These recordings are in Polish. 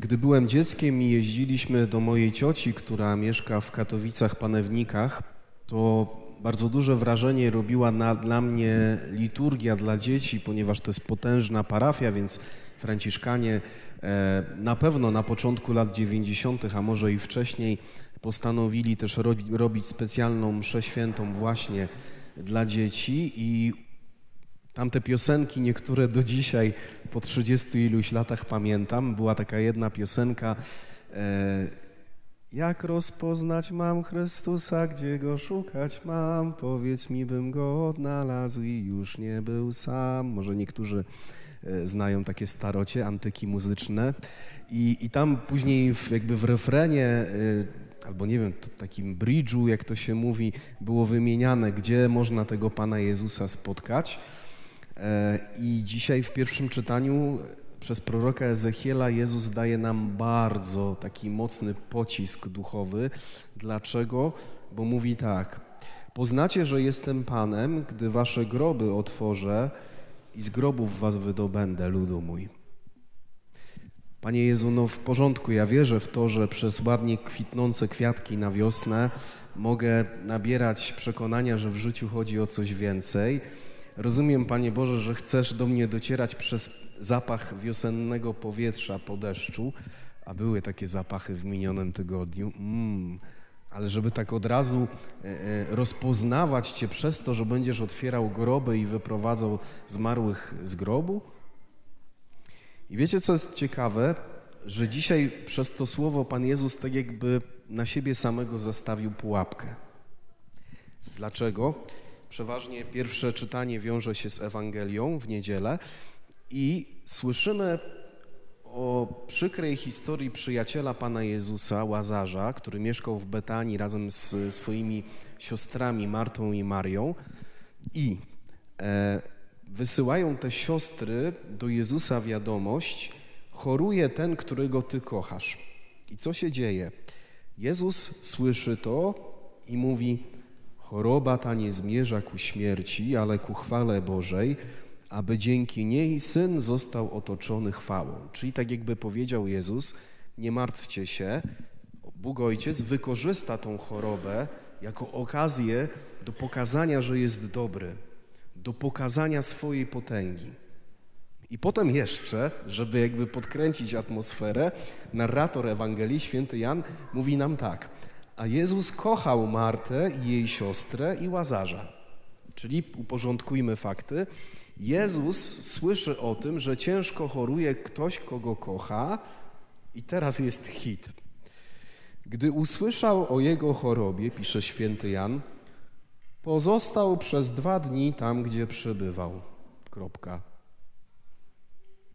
Gdy byłem dzieckiem i jeździliśmy do mojej cioci, która mieszka w Katowicach Panewnikach, to bardzo duże wrażenie robiła na, dla mnie liturgia dla dzieci, ponieważ to jest potężna parafia, więc Franciszkanie e, na pewno na początku lat 90., a może i wcześniej, postanowili też robi, robić specjalną mszę świętą właśnie dla dzieci i tamte piosenki, niektóre do dzisiaj po 30 iluś latach pamiętam. Była taka jedna piosenka e, jak rozpoznać mam Chrystusa, gdzie go szukać mam? Powiedz mi, bym go odnalazł i już nie był sam. Może niektórzy e, znają takie starocie, antyki muzyczne. I, i tam później w, jakby w refrenie, e, albo nie wiem, takim bridge'u, jak to się mówi, było wymieniane, gdzie można tego Pana Jezusa spotkać. E, I dzisiaj w pierwszym czytaniu przez proroka Ezechiela Jezus daje nam bardzo taki mocny pocisk duchowy. Dlaczego? Bo mówi tak: Poznacie, że jestem Panem, gdy wasze groby otworzę i z grobów was wydobędę, ludu mój. Panie Jezu, no w porządku, ja wierzę w to, że przez ładnie kwitnące kwiatki na wiosnę mogę nabierać przekonania, że w życiu chodzi o coś więcej. Rozumiem, Panie Boże, że chcesz do mnie docierać przez zapach wiosennego powietrza po deszczu, a były takie zapachy w minionym tygodniu. Mm, ale żeby tak od razu e, e, rozpoznawać Cię przez to, że będziesz otwierał groby i wyprowadzał zmarłych z grobu? I wiecie, co jest ciekawe? Że dzisiaj przez to słowo Pan Jezus tak jakby na siebie samego zastawił pułapkę. Dlaczego? Przeważnie pierwsze czytanie wiąże się z Ewangelią w niedzielę i słyszymy o przykrej historii przyjaciela Pana Jezusa, Łazarza, który mieszkał w Betanii razem z swoimi siostrami Martą i Marią i e, wysyłają te siostry do Jezusa wiadomość, choruje ten, którego Ty kochasz. I co się dzieje? Jezus słyszy to i mówi, Choroba ta nie zmierza ku śmierci, ale ku chwale Bożej, aby dzięki niej Syn został otoczony chwałą. Czyli tak jakby powiedział Jezus, nie martwcie się, Bóg Ojciec wykorzysta tą chorobę jako okazję do pokazania, że jest dobry, do pokazania swojej potęgi. I potem jeszcze, żeby jakby podkręcić atmosferę, narrator Ewangelii, święty Jan, mówi nam tak – a Jezus kochał Martę i jej siostrę i Łazarza. Czyli uporządkujmy fakty. Jezus słyszy o tym, że ciężko choruje ktoś, kogo kocha, i teraz jest hit. Gdy usłyszał o jego chorobie, pisze święty Jan, pozostał przez dwa dni tam, gdzie przebywał. Kropka.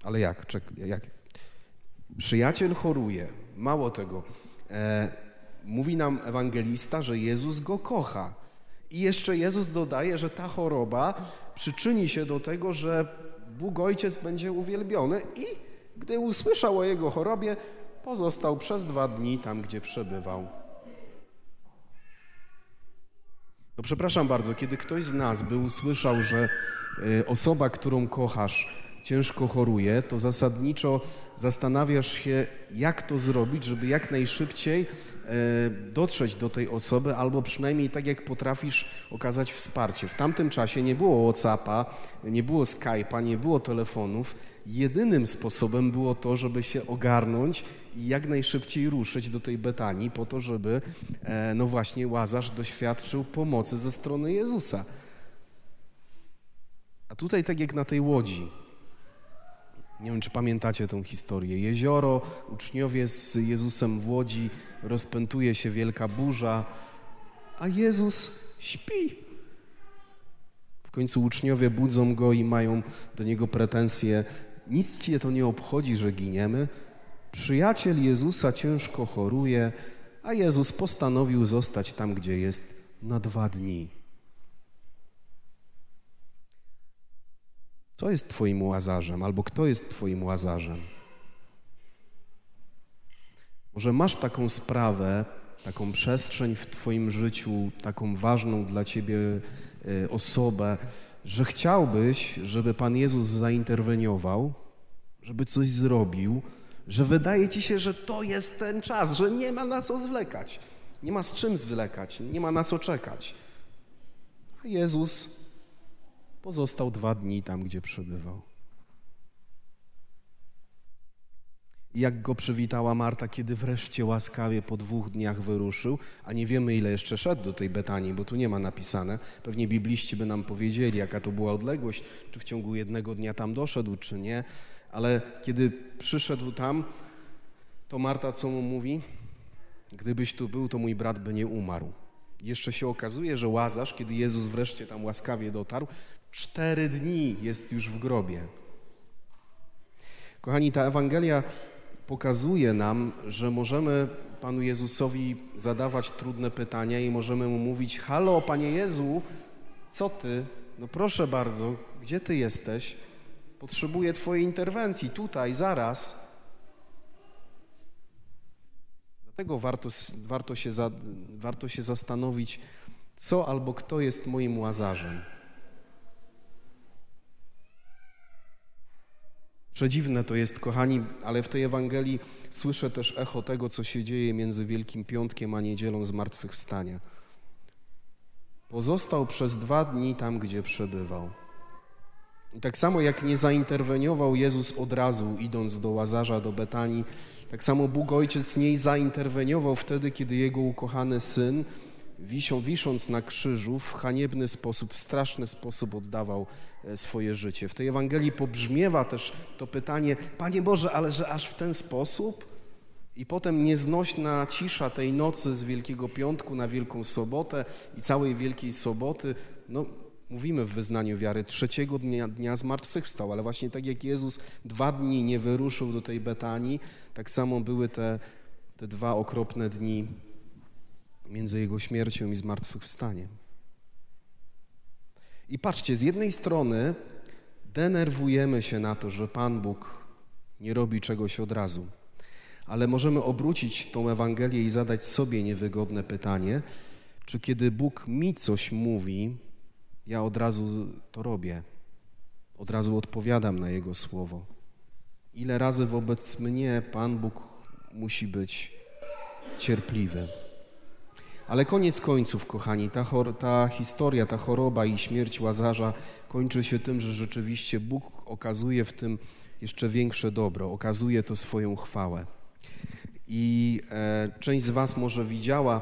Ale jak? Czek, jak? Przyjaciel choruje. Mało tego. E, mówi nam ewangelista, że Jezus go kocha. I jeszcze Jezus dodaje, że ta choroba przyczyni się do tego, że Bóg Ojciec będzie uwielbiony i gdy usłyszał o jego chorobie, pozostał przez dwa dni tam, gdzie przebywał. No przepraszam bardzo, kiedy ktoś z nas by usłyszał, że y, osoba, którą kochasz, ciężko choruje, to zasadniczo zastanawiasz się, jak to zrobić, żeby jak najszybciej dotrzeć do tej osoby, albo przynajmniej tak jak potrafisz okazać wsparcie. W tamtym czasie nie było WhatsAppa, nie było Skype'a, nie było telefonów. Jedynym sposobem było to, żeby się ogarnąć i jak najszybciej ruszyć do tej Betanii po to, żeby e, no właśnie Łazarz doświadczył pomocy ze strony Jezusa. A tutaj tak jak na tej łodzi, nie wiem, czy pamiętacie tą historię. Jezioro, uczniowie z Jezusem w łodzi, rozpętuje się wielka burza, a Jezus śpi. W końcu uczniowie budzą go i mają do niego pretensje. Nic cię to nie obchodzi, że giniemy. Przyjaciel Jezusa ciężko choruje, a Jezus postanowił zostać tam, gdzie jest, na dwa dni. Co jest Twoim łazarzem, albo kto jest Twoim łazarzem? Może masz taką sprawę, taką przestrzeń w Twoim życiu, taką ważną dla Ciebie e, osobę, że chciałbyś, żeby Pan Jezus zainterweniował, żeby coś zrobił, że wydaje ci się, że to jest ten czas, że nie ma na co zwlekać, nie ma z czym zwlekać, nie ma na co czekać. A Jezus pozostał dwa dni tam, gdzie przebywał. I jak go przywitała Marta, kiedy wreszcie łaskawie po dwóch dniach wyruszył, a nie wiemy ile jeszcze szedł do tej Betanii, bo tu nie ma napisane. Pewnie bibliści by nam powiedzieli, jaka to była odległość, czy w ciągu jednego dnia tam doszedł, czy nie. Ale kiedy przyszedł tam, to Marta co mu mówi? Gdybyś tu był, to mój brat by nie umarł. Jeszcze się okazuje, że Łazarz, kiedy Jezus wreszcie tam łaskawie dotarł, cztery dni jest już w grobie. Kochani, ta Ewangelia pokazuje nam, że możemy Panu Jezusowi zadawać trudne pytania i możemy Mu mówić, halo, Panie Jezu, co Ty? No proszę bardzo, gdzie Ty jesteś? Potrzebuję Twojej interwencji, tutaj, zaraz. Dlatego warto, warto, się, za, warto się zastanowić, co albo kto jest moim łazarzem. Przedziwne to jest, kochani, ale w tej Ewangelii słyszę też echo tego, co się dzieje między Wielkim Piątkiem a Niedzielą Zmartwychwstania. Pozostał przez dwa dni tam, gdzie przebywał. I tak samo jak nie zainterweniował Jezus od razu, idąc do Łazarza, do Betanii, tak samo Bóg Ojciec nie zainterweniował wtedy, kiedy Jego ukochany Syn, wisząc na krzyżu, w haniebny sposób, w straszny sposób oddawał e, swoje życie. W tej Ewangelii pobrzmiewa też to pytanie, Panie Boże, ale że aż w ten sposób? I potem nieznośna cisza tej nocy z Wielkiego Piątku na Wielką Sobotę i całej Wielkiej Soboty, no mówimy w wyznaniu wiary, trzeciego dnia, dnia zmartwychwstał, ale właśnie tak jak Jezus dwa dni nie wyruszył do tej Betanii, tak samo były te, te dwa okropne dni między Jego śmiercią i zmartwychwstaniem. I patrzcie, z jednej strony denerwujemy się na to, że Pan Bóg nie robi czegoś od razu, ale możemy obrócić tą Ewangelię i zadać sobie niewygodne pytanie, czy kiedy Bóg mi coś mówi, ja od razu to robię, od razu odpowiadam na Jego słowo. Ile razy wobec mnie Pan Bóg musi być cierpliwy. Ale koniec końców, kochani, ta, ta, historia, ta choroba i śmierć Łazarza kończy się tym, że rzeczywiście Bóg okazuje w tym jeszcze większe dobro, okazuje to swoją chwałę. I e, część z Was może widziała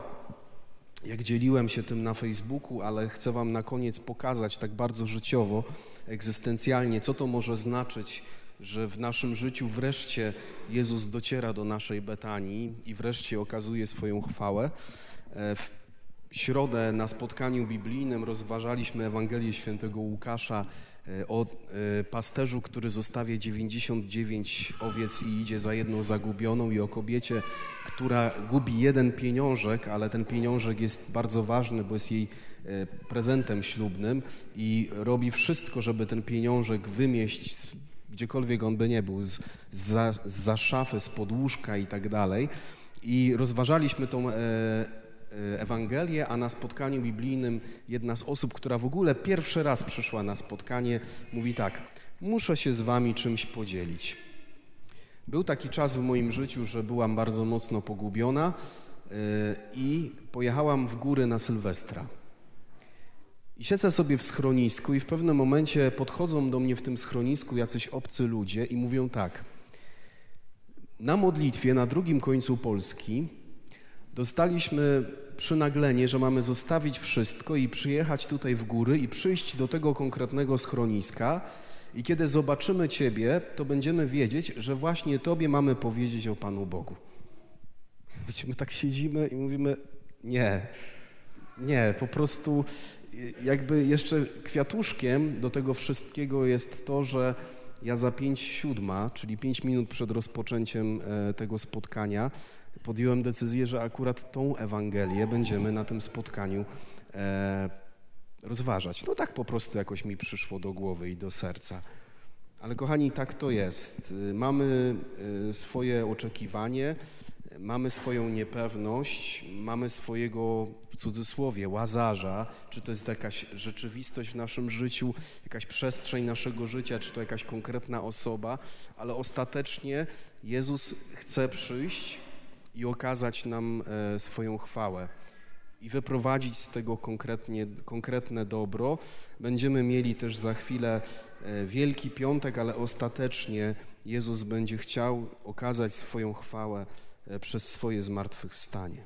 jak dzieliłem się tym na Facebooku, ale chcę Wam na koniec pokazać tak bardzo życiowo, egzystencjalnie, co to może znaczyć, że w naszym życiu wreszcie Jezus dociera do naszej Betanii i wreszcie okazuje swoją chwałę. E, w środę na spotkaniu biblijnym rozważaliśmy Ewangelię świętego Łukasza e, o e, pasterzu, który zostawia 99 owiec i idzie za jedną zagubioną i o kobiecie, która gubi jeden pieniążek, ale ten pieniążek jest bardzo ważny, bo jest jej prezentem ślubnym i robi wszystko, żeby ten pieniążek wymieść gdziekolwiek on by nie był, z, za, za szafy, z podłóżka i tak dalej. I rozważaliśmy tą E, Ewangelię, a na spotkaniu biblijnym jedna z osób, która w ogóle pierwszy raz przyszła na spotkanie, mówi tak: Muszę się z wami czymś podzielić. Był taki czas w moim życiu, że byłam bardzo mocno pogubiona e, i pojechałam w góry na Sylwestra. I siedzę sobie w schronisku i w pewnym momencie podchodzą do mnie w tym schronisku jacyś obcy ludzie i mówią tak. Na modlitwie na drugim końcu Polski dostaliśmy przynaglenie, że mamy zostawić wszystko i przyjechać tutaj w góry i przyjść do tego konkretnego schroniska. I kiedy zobaczymy Ciebie, to będziemy wiedzieć, że właśnie Tobie mamy powiedzieć o Panu Bogu. Wiecie, my tak siedzimy i mówimy, nie, nie, po prostu jakby jeszcze kwiatuszkiem do tego wszystkiego jest to, że ja za pięć siódma, czyli pięć minut przed rozpoczęciem e, tego spotkania, podjąłem decyzję, że akurat tą Ewangelię będziemy na tym spotkaniu e, rozważać. No tak po prostu jakoś mi przyszło do głowy i do serca. Ale kochani, tak to jest. Mamy e, swoje oczekiwanie, mamy swoją niepewność, mamy swojego, w cudzysłowie, łazarza, czy to jest jakaś rzeczywistość w naszym życiu, jakaś przestrzeń naszego życia, czy to jakaś konkretna osoba, ale ostatecznie Jezus chce przyjść i okazać nam e, swoją chwałę i wyprowadzić z tego konkretnie, konkretne dobro. Będziemy mieli też za chwilę e, Wielki Piątek, ale ostatecznie Jezus będzie chciał okazać swoją chwałę e, przez swoje zmartwychwstanie.